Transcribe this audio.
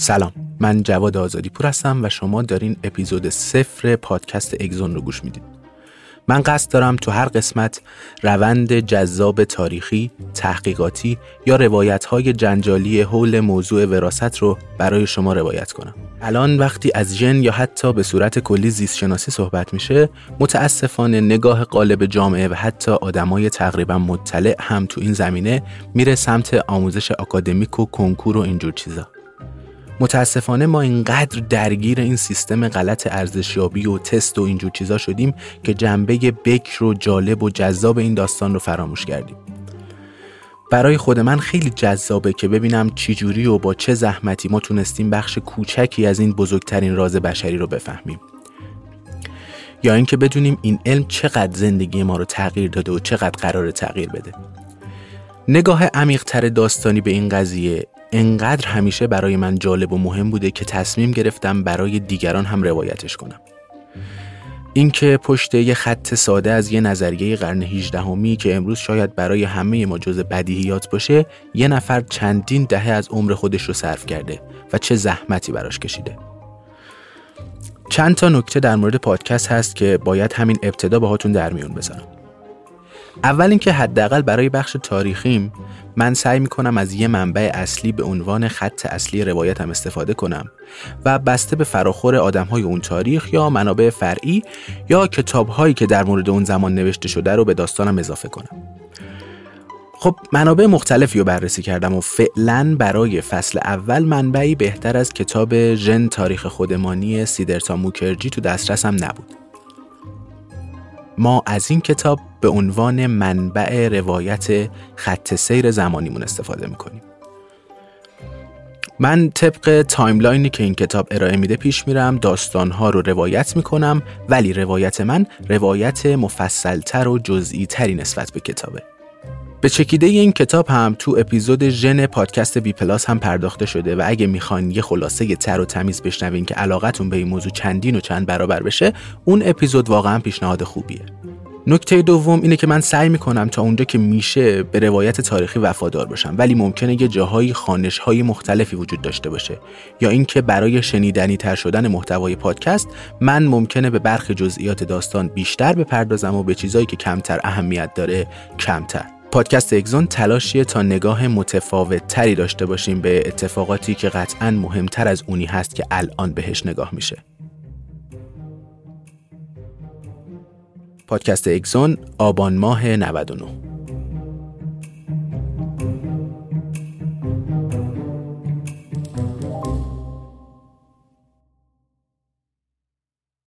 سلام. من جواد آزادی پور هستم و شما دارین اپیزود صفر پادکست اگزون رو گوش می‌دید. من قصد دارم تو هر قسمت روند جذاب تاریخی، تحقیقاتی یا روایت های جنجالی حول موضوع وراست رو برای شما روایت کنم. الان وقتی از ژن یا حتی به صورت کلی زیست شناسی صحبت میشه متاسفانه نگاه قالب جامعه و حتی آدمای تقریبا مطلع هم تو این زمینه میره سمت آموزش آکادمیک و کنکور و اینجور چیزا. متاسفانه ما اینقدر درگیر این سیستم غلط ارزشیابی و تست و اینجور چیزا شدیم که جنبه بکر و جالب و جذاب این داستان رو فراموش کردیم. برای خود من خیلی جذابه که ببینم چجوری و با چه زحمتی ما تونستیم بخش کوچکی از این بزرگترین راز بشری رو بفهمیم. یا اینکه بدونیم این علم چقدر زندگی ما رو تغییر داده و چقدر قرار تغییر بده. نگاه عمیقتر داستانی به این قضیه انقدر همیشه برای من جالب و مهم بوده که تصمیم گرفتم برای دیگران هم روایتش کنم. اینکه پشت یه خط ساده از یه نظریه قرن 18 همی که امروز شاید برای همه ما جز بدیهیات باشه یه نفر چندین دهه از عمر خودش رو صرف کرده و چه زحمتی براش کشیده. چند تا نکته در مورد پادکست هست که باید همین ابتدا باهاتون در میون بذارم. اول اینکه حداقل برای بخش تاریخیم من سعی می‌کنم از یه منبع اصلی به عنوان خط اصلی روایتم استفاده کنم و بسته به فراخور آدم های اون تاریخ یا منابع فرعی یا کتاب هایی که در مورد اون زمان نوشته شده رو به داستانم اضافه کنم. خب منابع مختلفی رو بررسی کردم و فعلا برای فصل اول منبعی بهتر از کتاب ژن تاریخ خودمانی سیدرتا موکرجی تو دسترسم نبود. ما از این کتاب به عنوان منبع روایت خط سیر زمانیمون استفاده می‌کنیم. من طبق timeline ی که این کتاب ارائه میده پیش میرم داستانها رو روایت می‌کنم ولی روایت من روایت مفصلتر و جزئی تری نسبت به کتابه. به چکیده این کتاب هم تو اپیزود ژن پادکست بی پلاس هم پرداخته شده و اگه می‌خواین یه خلاصه تر و تمیز بشنوین که علاقتون به این موضوع چندین و چند برابر بشه اون اپیزود واقعا پیشنهاد خوبیه. نکته دوم اینه که من سعی می‌کنم تا اونجا که میشه به روایت تاریخی وفادار باشم ولی ممکنه یه جاهایی خانش های مختلفی وجود داشته باشه. یا اینکه برای شنیدنی تر شدن محتوای پادکست من ممکنه به برخی جزئیات داستان بیشتر بپردازم و به چیزایی که کمتر اهمیت داره کمتر. پادکست اگزون تلاشیه تا نگاه متفاوت تری داشته باشیم به اتفاقاتی که قطعا مهمتر از اونی هست که الان بهش نگاه میشه. پادکست اگزون آبان ماه 99